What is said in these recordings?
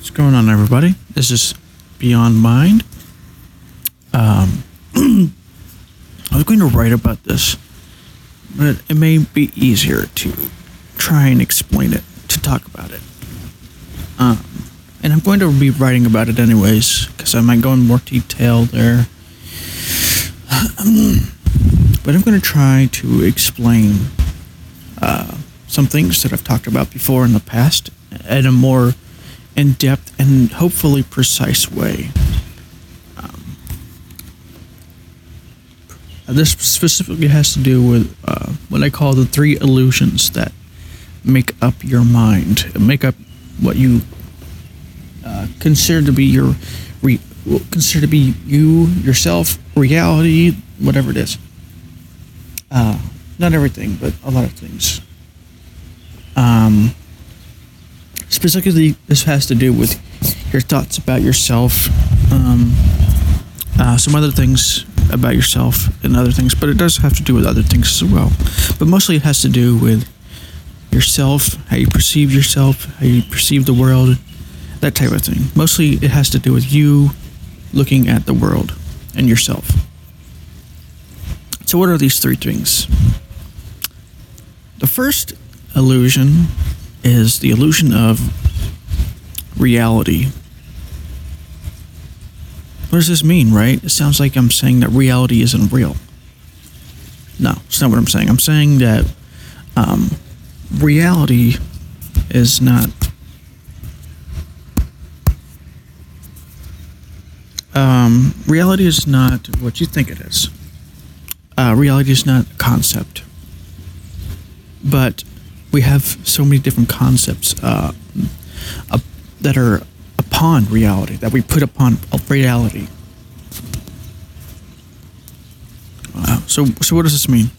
What's going on, everybody? This is Beyond Mind. Um, I was going to write about this, but it may be easier to try and explain it, to talk about it. Um, and I'm going to be writing about it anyways, because I might go in more detail there. but I'm going to try to explain uh, some things that I've talked about before in the past in a more in depth and hopefully precise way. Um, this specifically has to do with uh, what I call the three illusions that make up your mind, make up what you uh, consider to be your re- consider to be you yourself, reality, whatever it is. Uh, not everything, but a lot of things. Um, specifically, this has to do with your thoughts about yourself, um, uh, some other things about yourself, and other things, but it does have to do with other things as well. But mostly, it has to do with yourself, how you perceive yourself, how you perceive the world, that type of thing. Mostly, it has to do with you looking at the world and yourself. So, what are these three things? The first illusion is the illusion of reality. What does this mean, right? It sounds like I'm saying that reality isn't real. No, it's not what I'm saying. I'm saying that um, reality is not. Um, reality is not what you think it is. Uh, reality is not a concept. But we have so many different concepts uh, uh, that are upon reality, that we put upon reality. Uh, so, so what does this mean?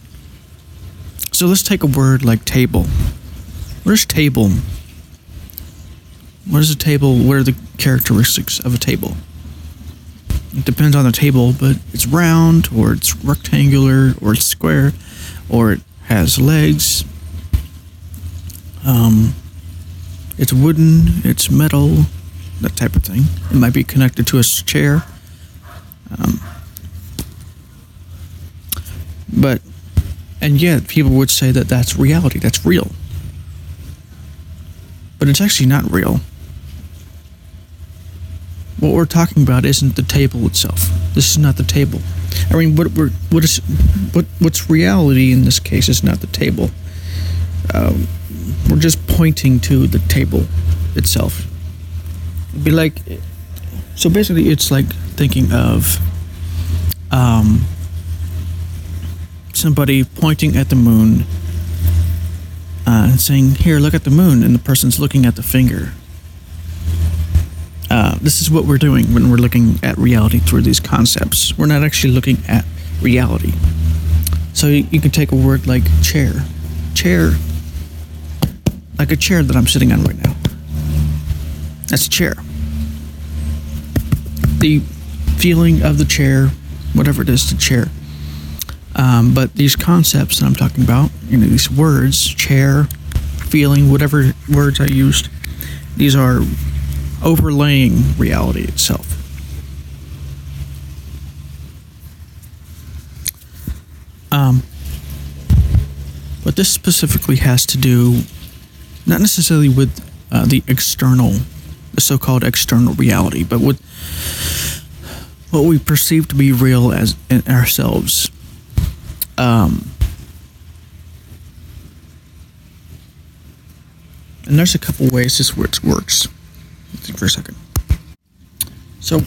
So let's take a word like table. What is table? What is a table? What are the characteristics of a table? It depends on the table, but it's round, or it's rectangular, or it's square, or it has legs, um, it's wooden, it's metal, that type of thing. It might be connected to a chair. Um, but, and yet people would say that that's reality, that's real. But it's actually not real. What we're talking about isn't the table itself. This is not the table. I mean, what we're, what is what what's reality in this case is not the table. Um, we're just pointing to the table itself. It'd be like, so basically, it's like thinking of um, somebody pointing at the moon uh, and saying, "Here, look at the moon," and the person's looking at the finger. Uh, this is what we're doing when we're looking at reality through these concepts. We're not actually looking at reality. So you, you can take a word like chair. Chair like a chair that I'm sitting on right now. That's a chair. The feeling of the chair, whatever it is, the chair. Um, but these concepts that I'm talking about, you know, these words, chair, feeling, whatever words I used, these are overlaying reality itself. Um, but this specifically has to do not necessarily with uh, the external, the so-called external reality, but with what we perceive to be real as in ourselves. Um, and there's a couple ways this works. think for a second. So,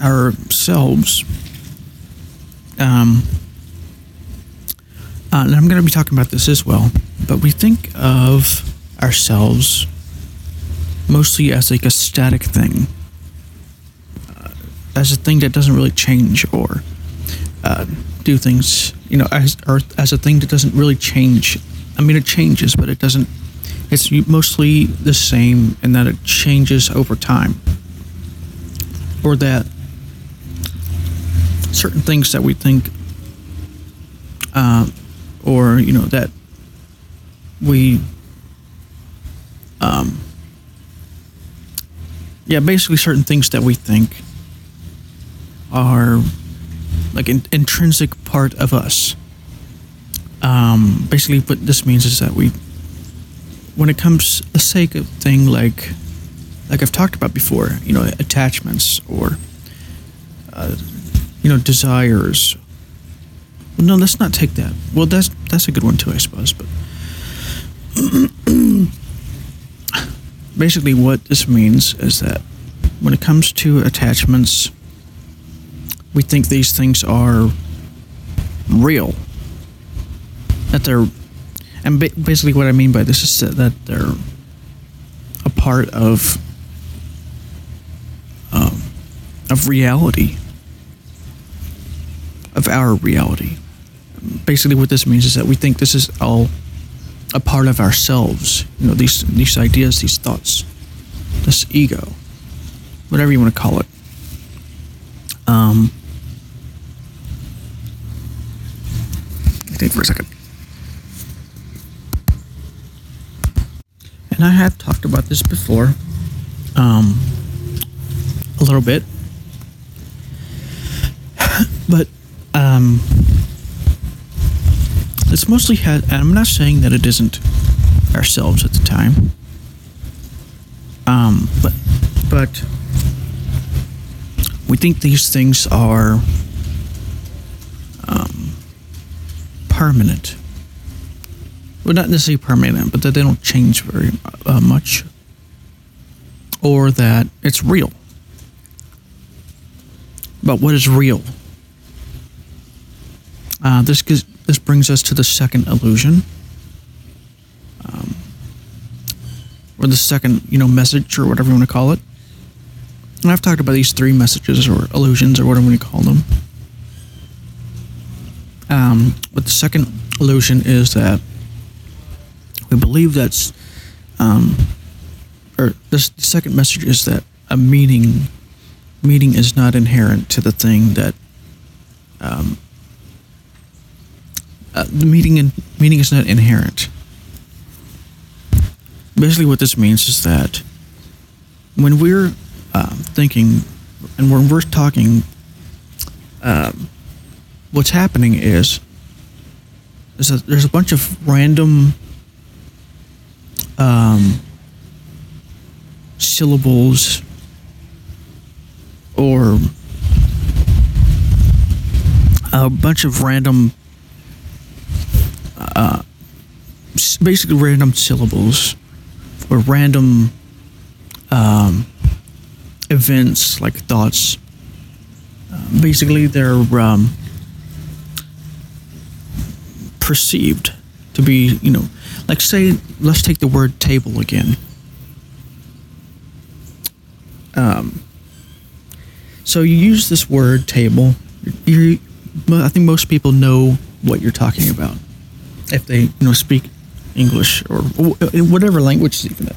ourselves. Um, uh, and I'm going to be talking about this as well but we think of ourselves mostly as like a static thing, uh, as a thing that doesn't really change or uh, do things, you know, as as a thing that doesn't really change. I mean, it changes, but it doesn't. It's mostly the same in that it changes over time, or that certain things that we think, uh, or you know that we um, yeah, basically certain things that we think are like an intrinsic part of us. Um, basically, what this means is that we, when it comes, let's say a thing like, like I've talked about before, you know, attachments or, uh, you know, desires. Well, no, let's not take that. Well, that's that's a good one too, I suppose. But basically, what this means is that when it comes to attachments, we think these things are real. That they're, and ba- basically what I mean by this is that, they're a part of um, of reality, of our reality. Basically, what this means is that we think this is all a part of ourselves. You know, these these ideas, these thoughts, this ego, whatever you want to call it. Um, think for a second. And I have talked about this before, um, a little bit, but um, it's mostly had. And I'm not saying that it isn't ourselves at the time, um, but but we think these things are permanent. Well, not necessarily permanent, but that they don't change very uh, much, or that it's real. But what is real? Uh, this this brings us to the second illusion, um, or the second you know message, or whatever you want to call it. And I've talked about these three messages or illusions, or whatever you call them. Um, but the second illusion is that we believe that's, um, or this the second message is that a meaning, meaning is not inherent to the thing that, um, uh, the meaning and meaning is not inherent. Basically, what this means is that when we're uh, thinking and when we're talking. Um, what's happening is there's a, there's a bunch of random um, syllables or a bunch of random uh, basically random syllables or random um, events like thoughts uh, basically they're um, perceived to be, you know, like say, let's take the word table again. Um, so you use this word table. You, I think most people know what you're talking about if they, you know, speak English or whatever language is even.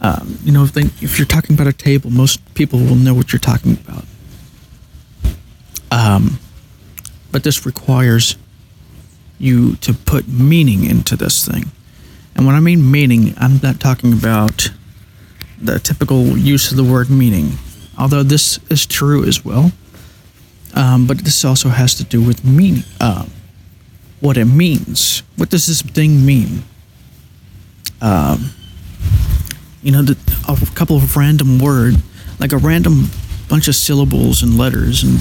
Um, you know, if, they, if you're talking about a table, most people will know what you're talking about. Um, but this requires you to put meaning into this thing. And when I mean meaning, I'm not talking about the typical use of the word meaning, although this is true as well. Um, but this also has to do with meaning, uh, what it means. What does this thing mean? Um, you know, the, a couple of random word, like a random bunch of syllables and letters and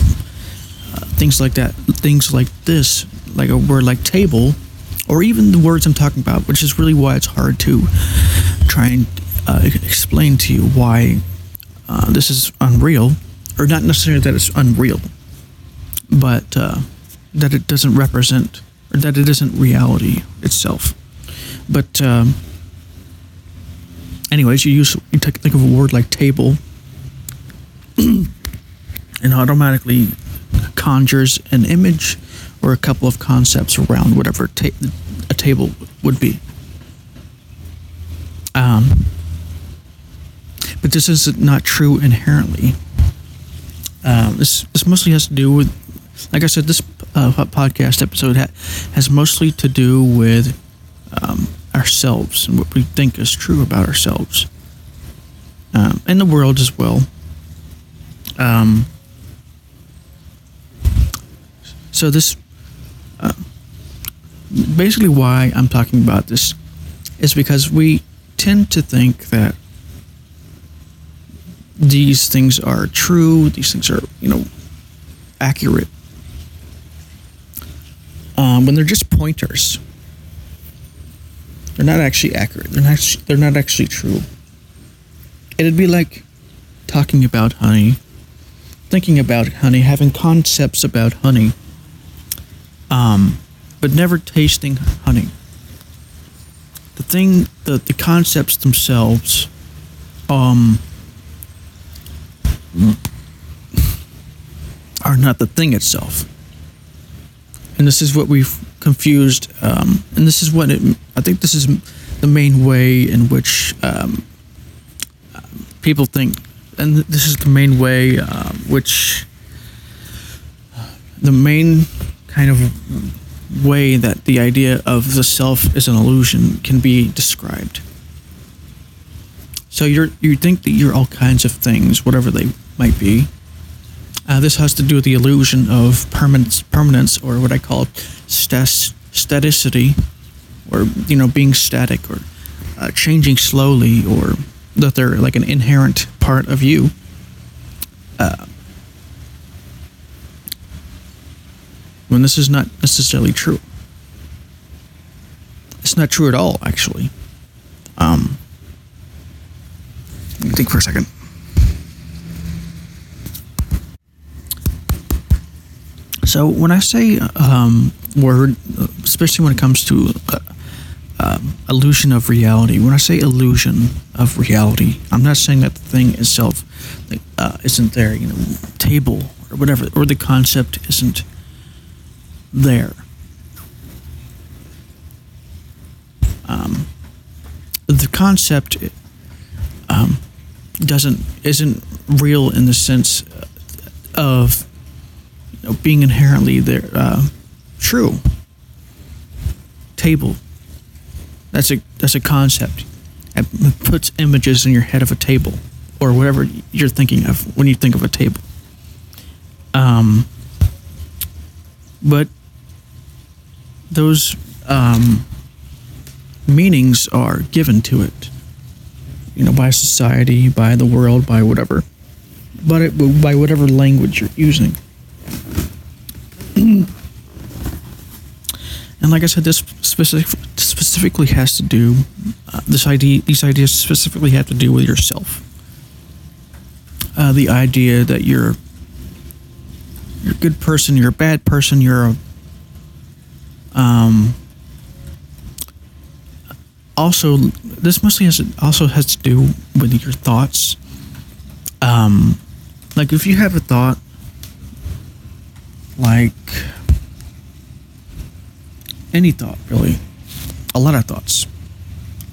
uh, things like that. Things like this like a word like table, or even the words I'm talking about, which is really why it's hard to try and uh, explain to you why uh, this is unreal, or not necessarily that it's unreal, but uh, that it doesn't represent, that it isn't reality itself. But, um, anyways, you use you take, think of a word like table, and automatically conjures an image or a couple of concepts around whatever ta- a table would be. Um, but this is not true inherently. Um, this this mostly has to do with, like I said, this uh, podcast episode ha- has mostly to do with um, ourselves and what we think is true about ourselves. um, and the world as well. Um, so this, uh, basically, why I'm talking about this is because we tend to think that these things are true. These things are, you know, accurate. Um, when they're just pointers, they're not actually accurate. They're not. They're not actually true. It'd be like talking about honey, thinking about honey, having concepts about honey, um, but never tasting honey. The thing, the the concepts themselves, um, are not the thing itself. And this is what we've confused, um, and this is what it, I think this is the main way in which um, people think, and this is the main way uh, which the main kind of way that the idea of the self is an illusion can be described. So you're you think that you're all kinds of things, whatever they might be. Uh, this has to do with the illusion of permanence, permanence, or what I call stas- staticity, or you know, being static, or uh, changing slowly, or that they're like an inherent part of you. Uh, when this is not necessarily true. It's not true at all, actually. Um, think for a second. So when I say um, word, especially when it comes to uh, um, illusion of reality, when I say illusion of reality, I'm not saying that the thing itself uh, isn't there, you know, table or whatever, or the concept isn't there. Um, the concept um, doesn't isn't real in the sense of know, being inherently there uh, true. Table. That's a that's a concept. It puts images in your head of a table or whatever you're thinking of when you think of a table. Um, but those um, meanings are given to it, you know, by society, by the world, by whatever, but it, by whatever language you're using. and like I said, this specific, specifically has to do uh, this idea. These ideas specifically have to do with yourself. Uh, the idea that you're you're a good person, you're a bad person, you're a um, also, this mostly has also has to do with your thoughts. Um, like if you have a thought, like any thought, really, a lot of thoughts,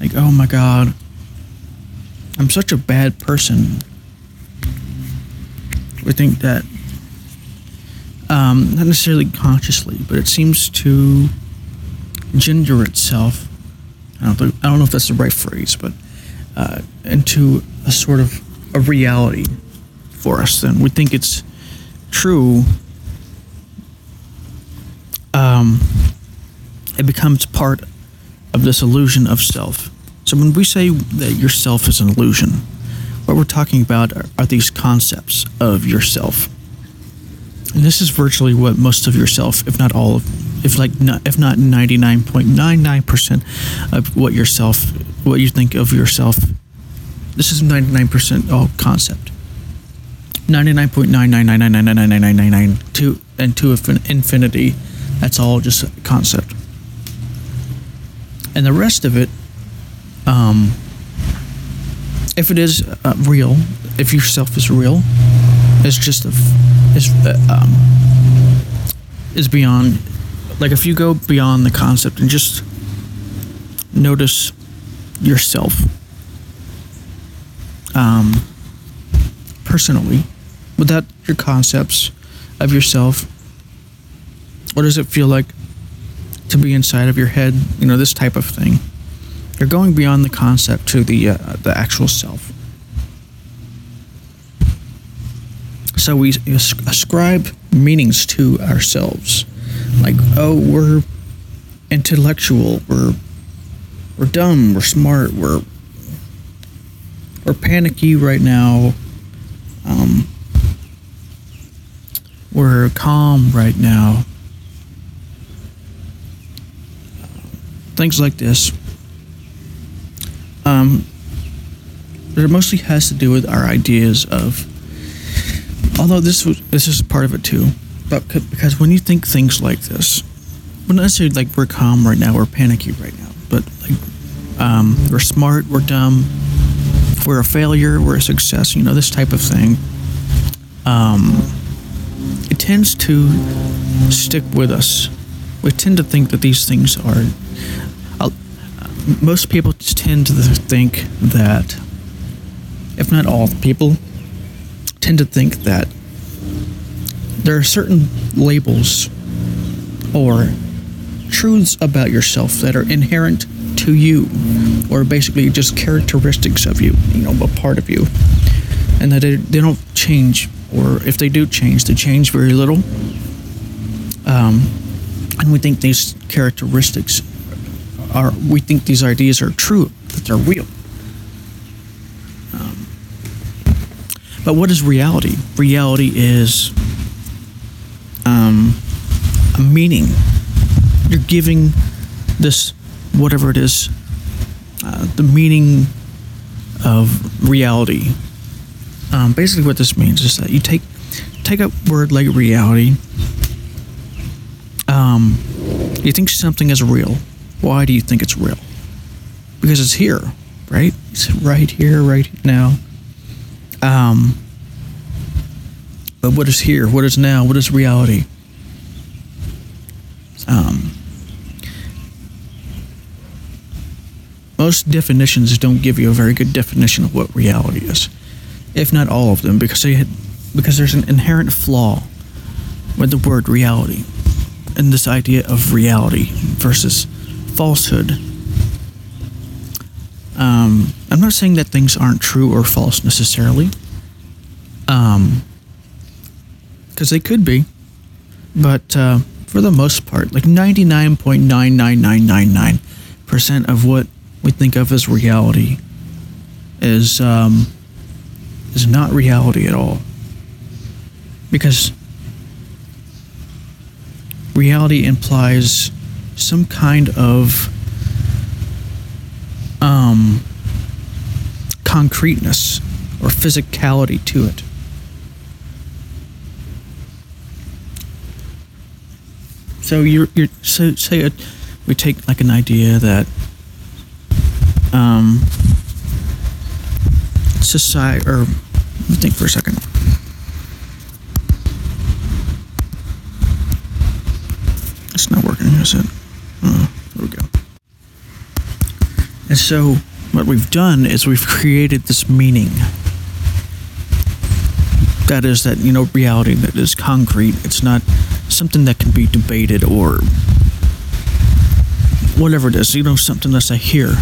like oh my god, I'm such a bad person. We think that um, not necessarily consciously, but it seems to gender itself. I don't, think, I don't know if that's the right phrase, but uh, into a sort of a reality for us. Then we think it's true. Um, it becomes part of this illusion of self. So when we say that yourself is an illusion, what we're talking about are, are these concepts of yourself and this is virtually what most of yourself, if not all of, if like not, if not ninety nine point nine nine percent of what yourself, what you think of yourself, this is ninety nine percent all concept. Ninety nine point nine nine nine nine nine nine nine nine nine nine to and to infinity, that's all just concept. And the rest of it, um, if it is uh, real, if yourself is real, it's just a is uh, um, is beyond like if you go beyond the concept and just notice yourself um, personally without your concepts of yourself what does it feel like to be inside of your head you know this type of thing you're going beyond the concept to the uh, the actual self So we ascribe meanings to ourselves, like oh we're intellectual, we're we're dumb, we're smart, we're we're panicky right now. Um, we're calm right now. Things like this. Um, it mostly has to do with our ideas of. Although this was this is part of it too, but because when you think things like this, well, not necessarily like we're calm right now, we're panicky right now, but like um, we're smart, we're dumb, we're a failure, we're a success, you know, this type of thing. Um, it tends to stick with us. We tend to think that these things are. Most people tend to think that, if not all people, tend to think that there are certain labels or truths about yourself that are inherent to you, or basically just characteristics of you, you know, a part of you, and that they, they don't change, or if they do change, they change very little. Um, and we think these characteristics are, we think these ideas are true, that they're real. Um, but what is reality? Reality is um, a meaning. You're giving this whatever it is, uh, the meaning of reality. Um, basically, what this means is that you take take a word like reality. Um, you think something is real. Why do you think it's real? Because it's here, right? It's right here, right now. Um, but what is here? What is now? What is reality? Um, most definitions don't give you a very good definition of what reality is, if not all of them, because they had, because there's an inherent flaw with the word reality and this idea of reality versus falsehood. Um, I'm not saying that things aren't true or false necessarily, um, because they could be, but uh, for the most part, like 99.99999% of what we think of as reality is um, is not reality at all. Because reality implies some kind of um, concreteness or physicality to it. So you're, you're so say we take like an idea that um, society, or let me think for a second. It's not working, is it? Oh, there we go. And so, what we've done is we've created this meaning. That is that, you know, reality that is concrete. It's not something that can be debated or whatever it is, you know, something that's a here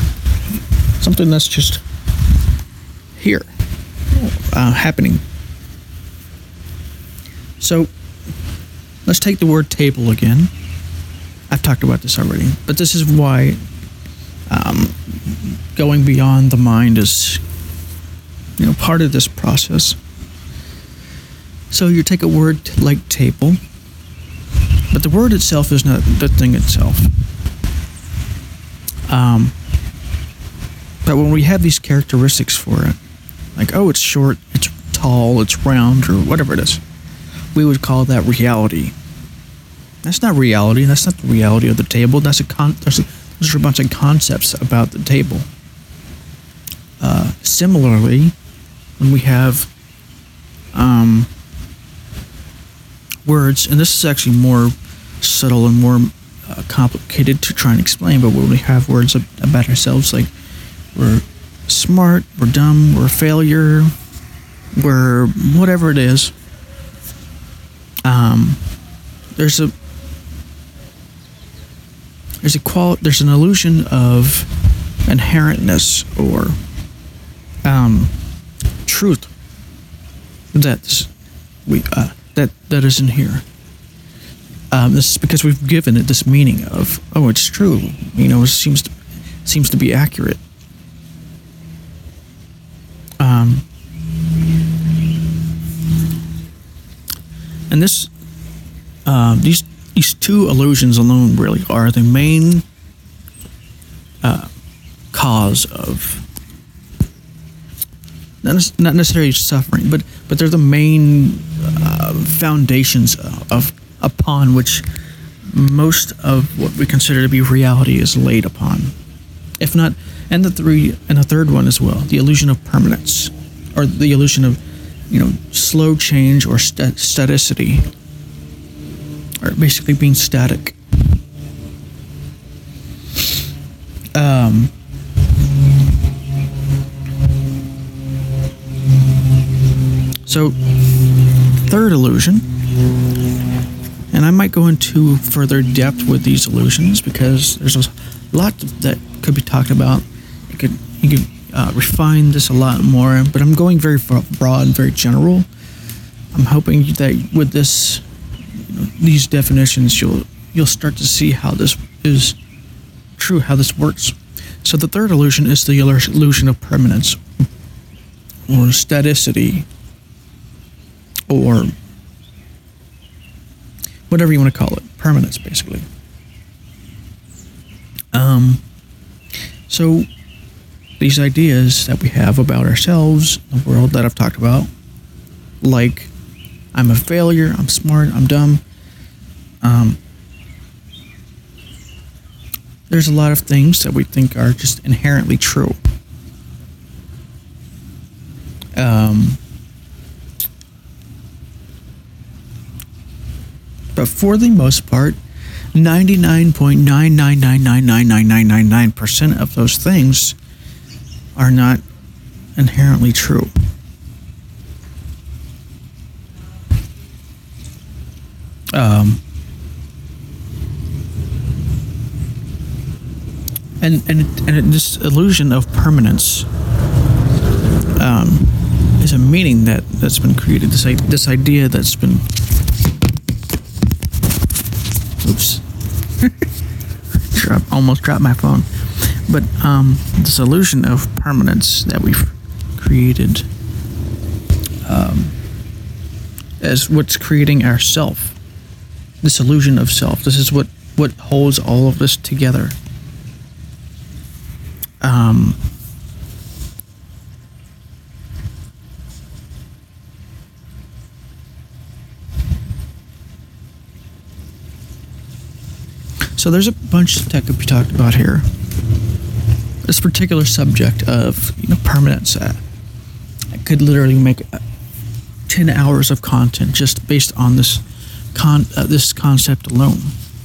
something that's just here, uh, happening. So let's take the word table again. I've talked about this already, but this is why um, going beyond the mind is, you know, part of this process. So you take a word like table, but the word itself is not the thing itself. Um, but when we have these characteristics for it, like, oh, it's short, it's tall, it's round, or whatever it is, we would call that reality. That's not reality. That's not the reality of the table. That's a con. There's a, there's a bunch of concepts about the table. Uh, similarly, when we have um, words, and this is actually more subtle and more uh, complicated to try and explain, but when we have words about ourselves, like we're smart, we're dumb, we're a failure, we're whatever it is. Um, there's a there's a qual there's an illusion of inherentness or um, truth that we uh, that that isn't here. Um, this is because we've given it this meaning of oh, it's true. You know, it seems to, seems to be accurate. Um, and this um, these these two illusions alone really are the main uh, cause of not, not necessarily suffering, but but they're the main uh, foundations of upon which most of what we consider to be reality is laid upon, if not, and the three and the third one as well, the illusion of permanence, or the illusion of you know slow change or st- staticity, or basically being static. Um, So, third illusion, and I might go into further depth with these illusions because there's a lot that could be talked about. You could you could uh, refine this a lot more, but I'm going very broad, very general. I'm hoping that with this, these definitions, you'll you'll start to see how this is true, how this works. So the third illusion is the illusion of permanence or staticity or whatever you want to call it, permanence, basically. Um, so these ideas that we have about ourselves, the world that I've talked about, like I'm a failure, I'm smart, I'm dumb. Um, there's a lot of things that we think are just inherently true. Um, but for the most part, 99.9999999% of those things are not inherently true. Um, and and and this illusion of permanence um, is a meaning that that's been created. This this idea that's been Oops. Drop, almost dropped my phone. But um, the illusion of permanence that we've created um, as what's creating our self. This illusion of self. This is what, what holds all of this together. Um, So there's a bunch that could be talked about here. This particular subject of you know permanence, uh, I could literally make ten hours of content just based on this con uh, this concept alone,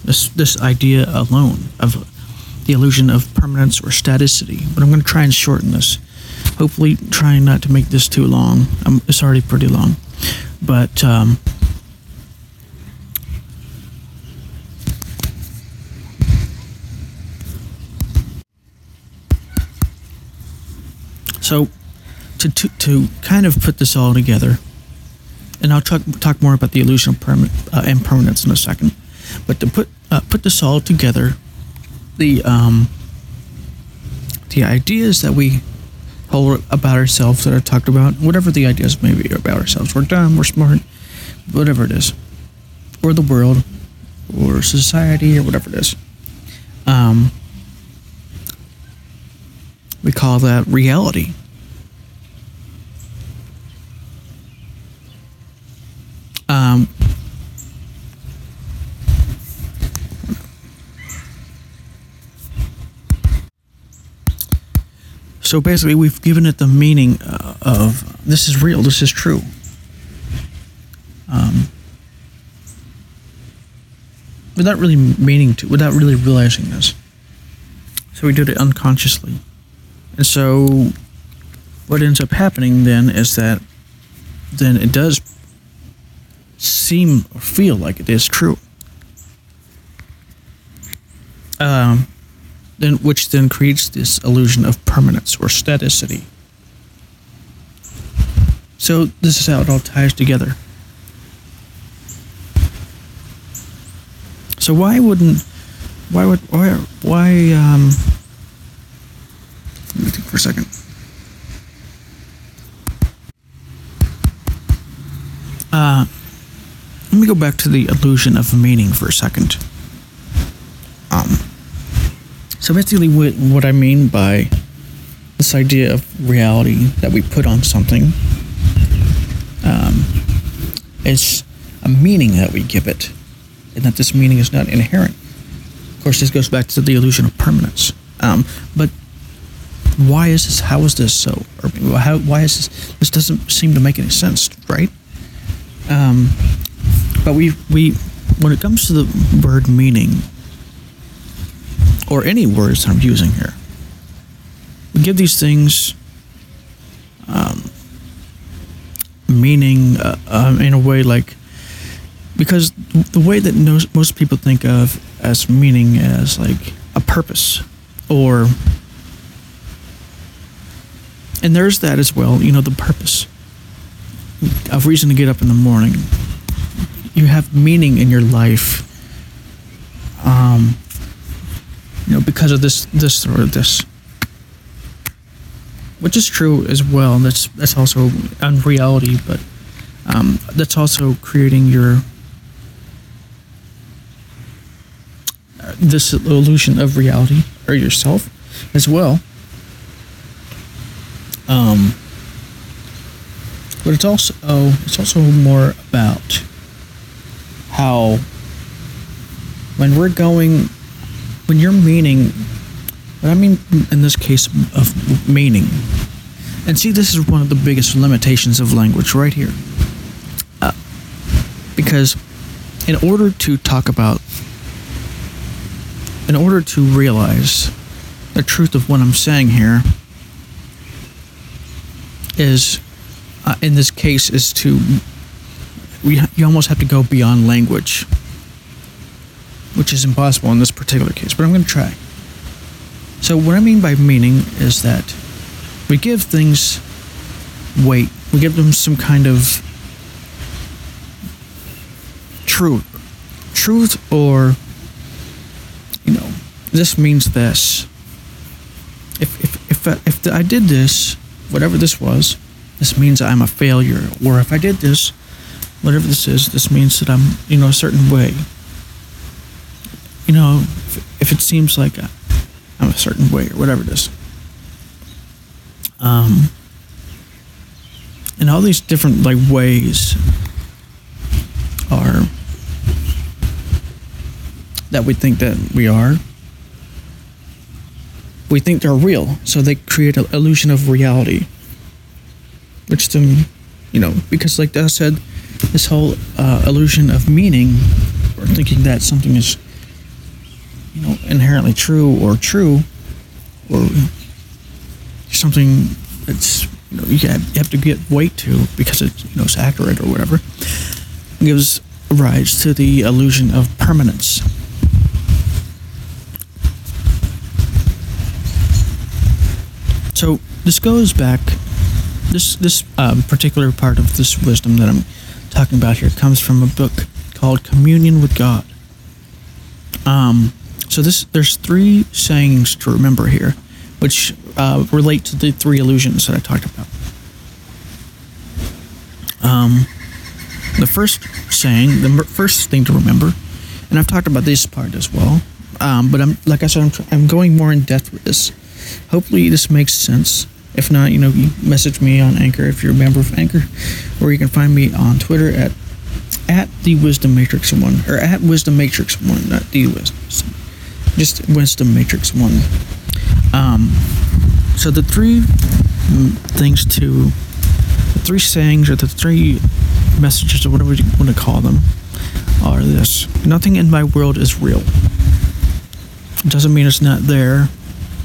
this this idea alone of the illusion of permanence or staticity. But I'm going to try and shorten this. Hopefully, trying not to make this too long. Um, it's already pretty long, but. Um, So, to, to, to kind of put this all together, and I'll talk, talk more about the illusion of perma- uh, impermanence in a second, but to put uh, put this all together, the um, the ideas that we hold about ourselves that are talked about, whatever the ideas may be about ourselves, we're dumb, we're smart, whatever it is, or the world, or society, or whatever it is. Um, we call that reality. Um, so basically, we've given it the meaning uh, of this is real, this is true. Um, without really meaning to, without really realizing this. So we did it unconsciously. And so what ends up happening then is that then it does seem or feel like it is true. Um, then, which then creates this illusion of permanence or staticity. So, this is how it all ties together. So, why wouldn't, why would, why, why, um, let me think for a second. Uh, let me go back to the illusion of meaning for a second so basically what what I mean by this idea of reality that we put on something um, is a meaning that we give it, and that this meaning is not inherent. Of course, this goes back to the illusion of permanence. Um, but why is this? How is this so? Or how, why is this? This doesn't seem to make any sense, right? Um, but we we when it comes to the word meaning, or any words that I'm using here, we give these things um, meaning uh, um, in a way like because the way that most, people think of as meaning as like a purpose or and there's that as well you know the purpose of reason to get up in the morning. You have meaning in your life um you know because of this this or this which is true as well. And that's that's also unreality, but um, that's also creating your this illusion of reality or yourself as well. Um, but it's also it's also more about how when we're going when you're meaning but I mean, in this case of meaning. And see, this is one of the biggest limitations of language right here. Uh, because in order to talk about, in order to realize the truth of what I'm saying here, is, uh, in this case, is to, we, you almost have to go beyond language, which is impossible in this particular case, but I'm going to try. So, what I mean by meaning is that we give things weight, we give them some kind of truth. Truth, or, you know, this means this. If, if, if, if I did this, whatever this was, this means I'm a failure. Or if I did this, whatever this is, this means that I'm, you know, a certain way. You know, if, if it seems like I'm a certain way or whatever it is. Um, and all these different like ways are that we think that we are. We think they're real, so they create an illusion of reality. Which then, you know, because like I said, this whole uh, illusion of meaning, or thinking that something is you know inherently true or true or something that's you know you have, to get weight to because it you know it's accurate or whatever gives rise to the illusion of permanence. So this goes back this this um, particular part of this wisdom that i'm talking about here comes from a book called communion with god. Um, so this there's three sayings to remember here, which uh, relate to the three illusions that I talked about. Um, the first saying, the first thing to remember, and I've talked about this part as well, um, but I'm like I said, I'm, I'm going more in depth with this. Hopefully, this makes sense. If not, you know, you message me on Anchor if you're a member of Anchor, or you can find me on Twitter at at the Wisdom Matrix One or at Wisdom Matrix One, not the Wisdom just Wisdom Matrix 1. Um, so the three things to, the three sayings or the three messages or whatever you want to call them are this Nothing in my world is real. It doesn't mean it's not there,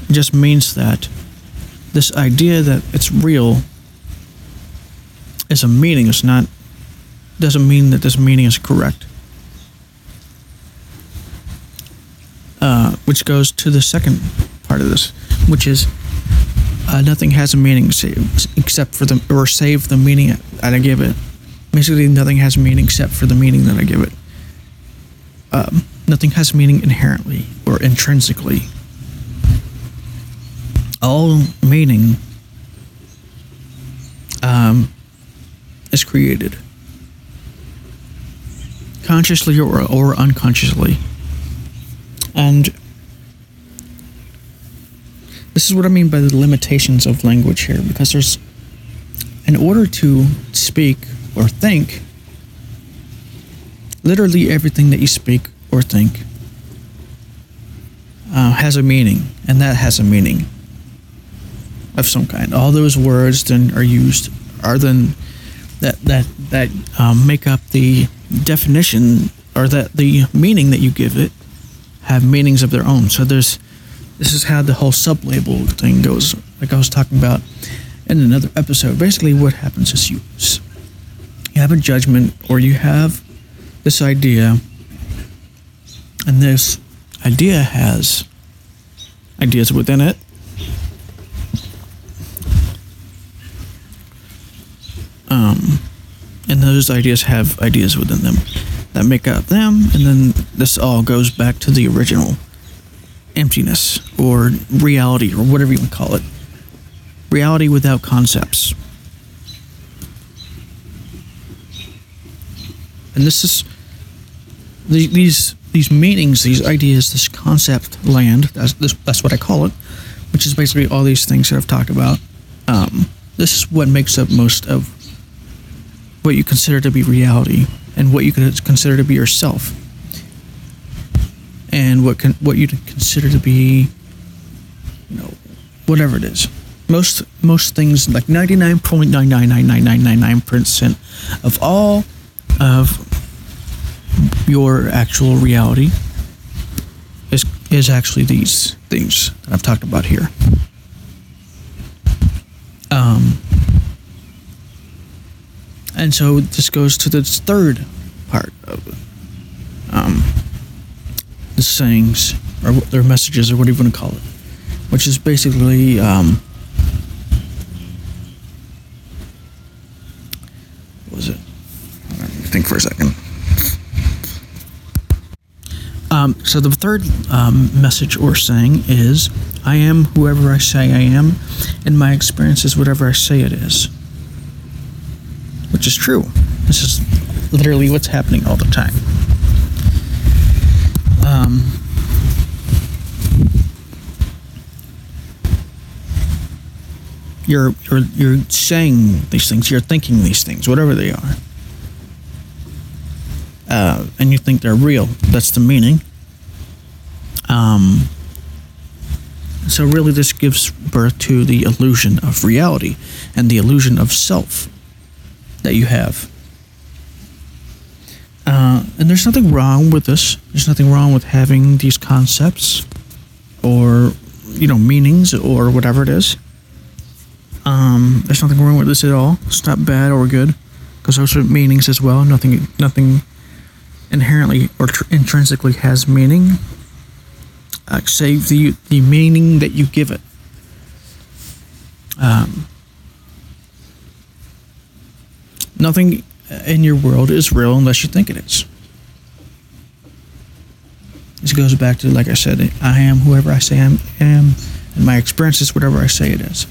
it just means that this idea that it's real is a meaning. It's not, doesn't mean that this meaning is correct. Uh, which goes to the second part of this, which is uh, nothing has a meaning except for the or save the meaning that I give it. Basically, nothing has meaning except for the meaning that I give it. Um, Nothing has meaning inherently or intrinsically. All meaning um, is created consciously or, or unconsciously. And this is what I mean by the limitations of language here, because there's, in order to speak or think, literally everything that you speak or think uh, has a meaning, and that has a meaning of some kind. All those words then are used are then that that that um, make up the definition or that the meaning that you give it have meanings of their own. So there's this is how the whole sublabel thing goes. Like I was talking about in another episode. Basically, what happens is you you have a judgment or you have this idea, and this idea has ideas within it. Um, and those ideas have ideas within them that make up them, and then this all goes back to the original emptiness or reality or whatever you want to call it. Reality without concepts. And this is the, these these meanings, these ideas, this concept land. That's this, that's what I call it, which is basically all these things that I've talked about. Um, this is what makes up most of what you consider to be reality and what you could consider to be yourself and what can what you consider to be you know whatever it is. Most most things like 99.9999999% of all of your actual reality is is actually these things that I've talked about here. Um and so this goes to the third part of um the sayings or their messages or whatever you want to call it, which is basically um, what was it? think for a second. Um, so the third um, message or saying is, "I am whoever I say I am, and my experience is whatever I say it is," which is true. This is literally what's happening all the time um, you're you're you're saying these things, you're thinking these things, whatever they are, uh, and you think they're real. That's the meaning. Um, so really, this gives birth to the illusion of reality and the illusion of self that you have. Uh, and there's nothing wrong with this. There's nothing wrong with having these concepts or, you know, meanings or whatever it is. Um, there's nothing wrong with this at all. It's not bad or good because those are meanings as well. Nothing, nothing inherently or tr- intrinsically has meaning, save the the meaning that you give it. Um, nothing in your world is real unless you think it is. This goes back to, like I said, I am whoever I say I am, and my experience is whatever I say it is.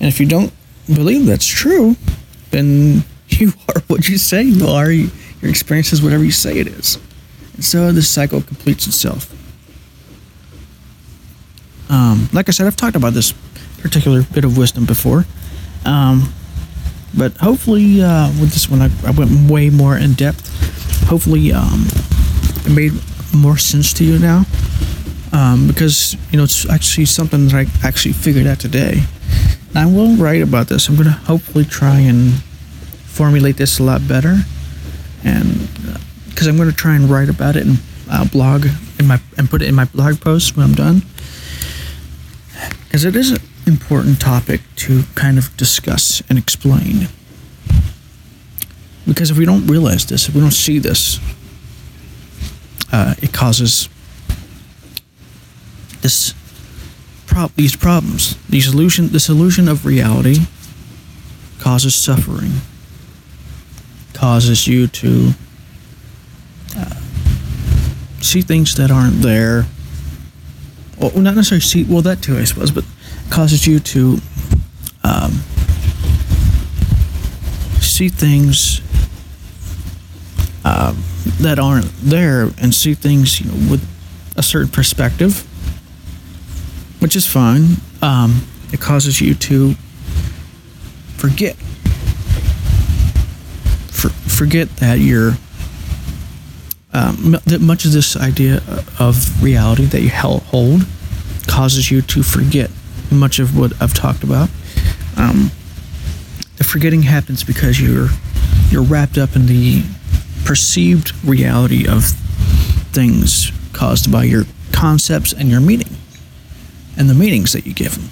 And if you don't believe that's true, then you are what you say you are. Your experience is whatever you say it is. And so this cycle completes itself. Um, like I said, I've talked about this particular bit of wisdom before. Um, but hopefully, uh, with this one, I, I, went way more in depth. Hopefully, um, it made more sense to you now. Um, because, you know, it's actually something that I actually figured out today. I will write about this. I'm going to hopefully try and formulate this a lot better. And because uh, I'm going to try and write about it and uh, blog in my and put it in my blog post when I'm done. Because it is an important topic to kind of discuss and explain. Because if we don't realize this, if we don't see this, uh, it causes this prob- these problems. The illusion, this illusion of reality causes suffering, causes you to uh, see things that aren't there. Well, not necessarily see. Well, that too, I suppose, but causes you to um, see things uh, that aren't there and see things you know, with a certain perspective, which is fine. Um, it causes you to forget. For, forget that you're um, that much of this idea of reality that you hold causes you to forget much of what I've talked about. Um, the forgetting happens because you're you're wrapped up in the perceived reality of things caused by your concepts and your meaning and the meanings that you give them.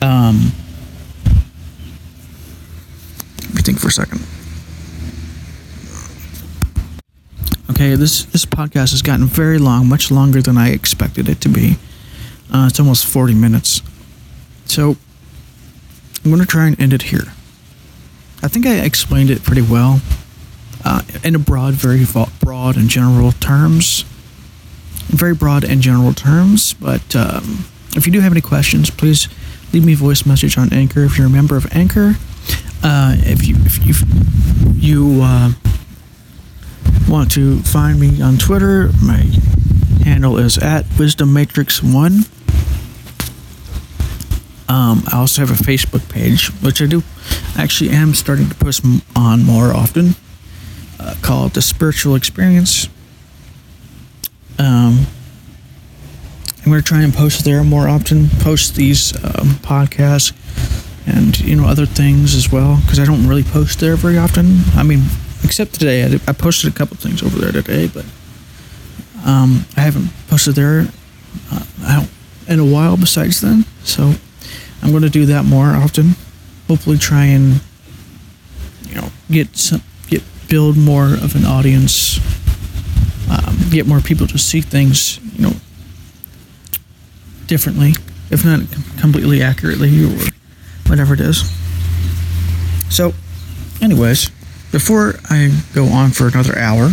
Um, let me think for a second. Okay, this this podcast has gotten very long, much longer than I expected it to be. Uh, it's almost forty minutes, so I'm going to try and end it here. I think I explained it pretty well uh, in a broad, very broad and general terms. Very broad and general terms, but um, if you do have any questions, please leave me a voice message on Anchor. If you're a member of Anchor, uh, if you if you you uh, want to find me on Twitter, my handle is at Wisdom Matrix One. Um, I also have a Facebook page, which I do actually am starting to post on more often, uh, called The Spiritual Experience. Um, I'm going to try and post there more often, post these um, podcasts and, you know, other things as well, because I don't really post there very often. I mean, except today. I, did, I posted a couple things over there today, but um, I haven't posted there uh, in a while besides then. So I'm going to do that more often. Hopefully, try and you know get some get build more of an audience. Um, get more people to see things you know differently, if not completely accurately or whatever it is. So, anyways, before I go on for another hour,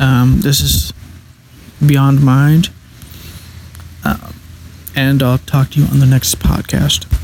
um, this is Beyond Mind. Uh, and I'll talk to you on the next podcast.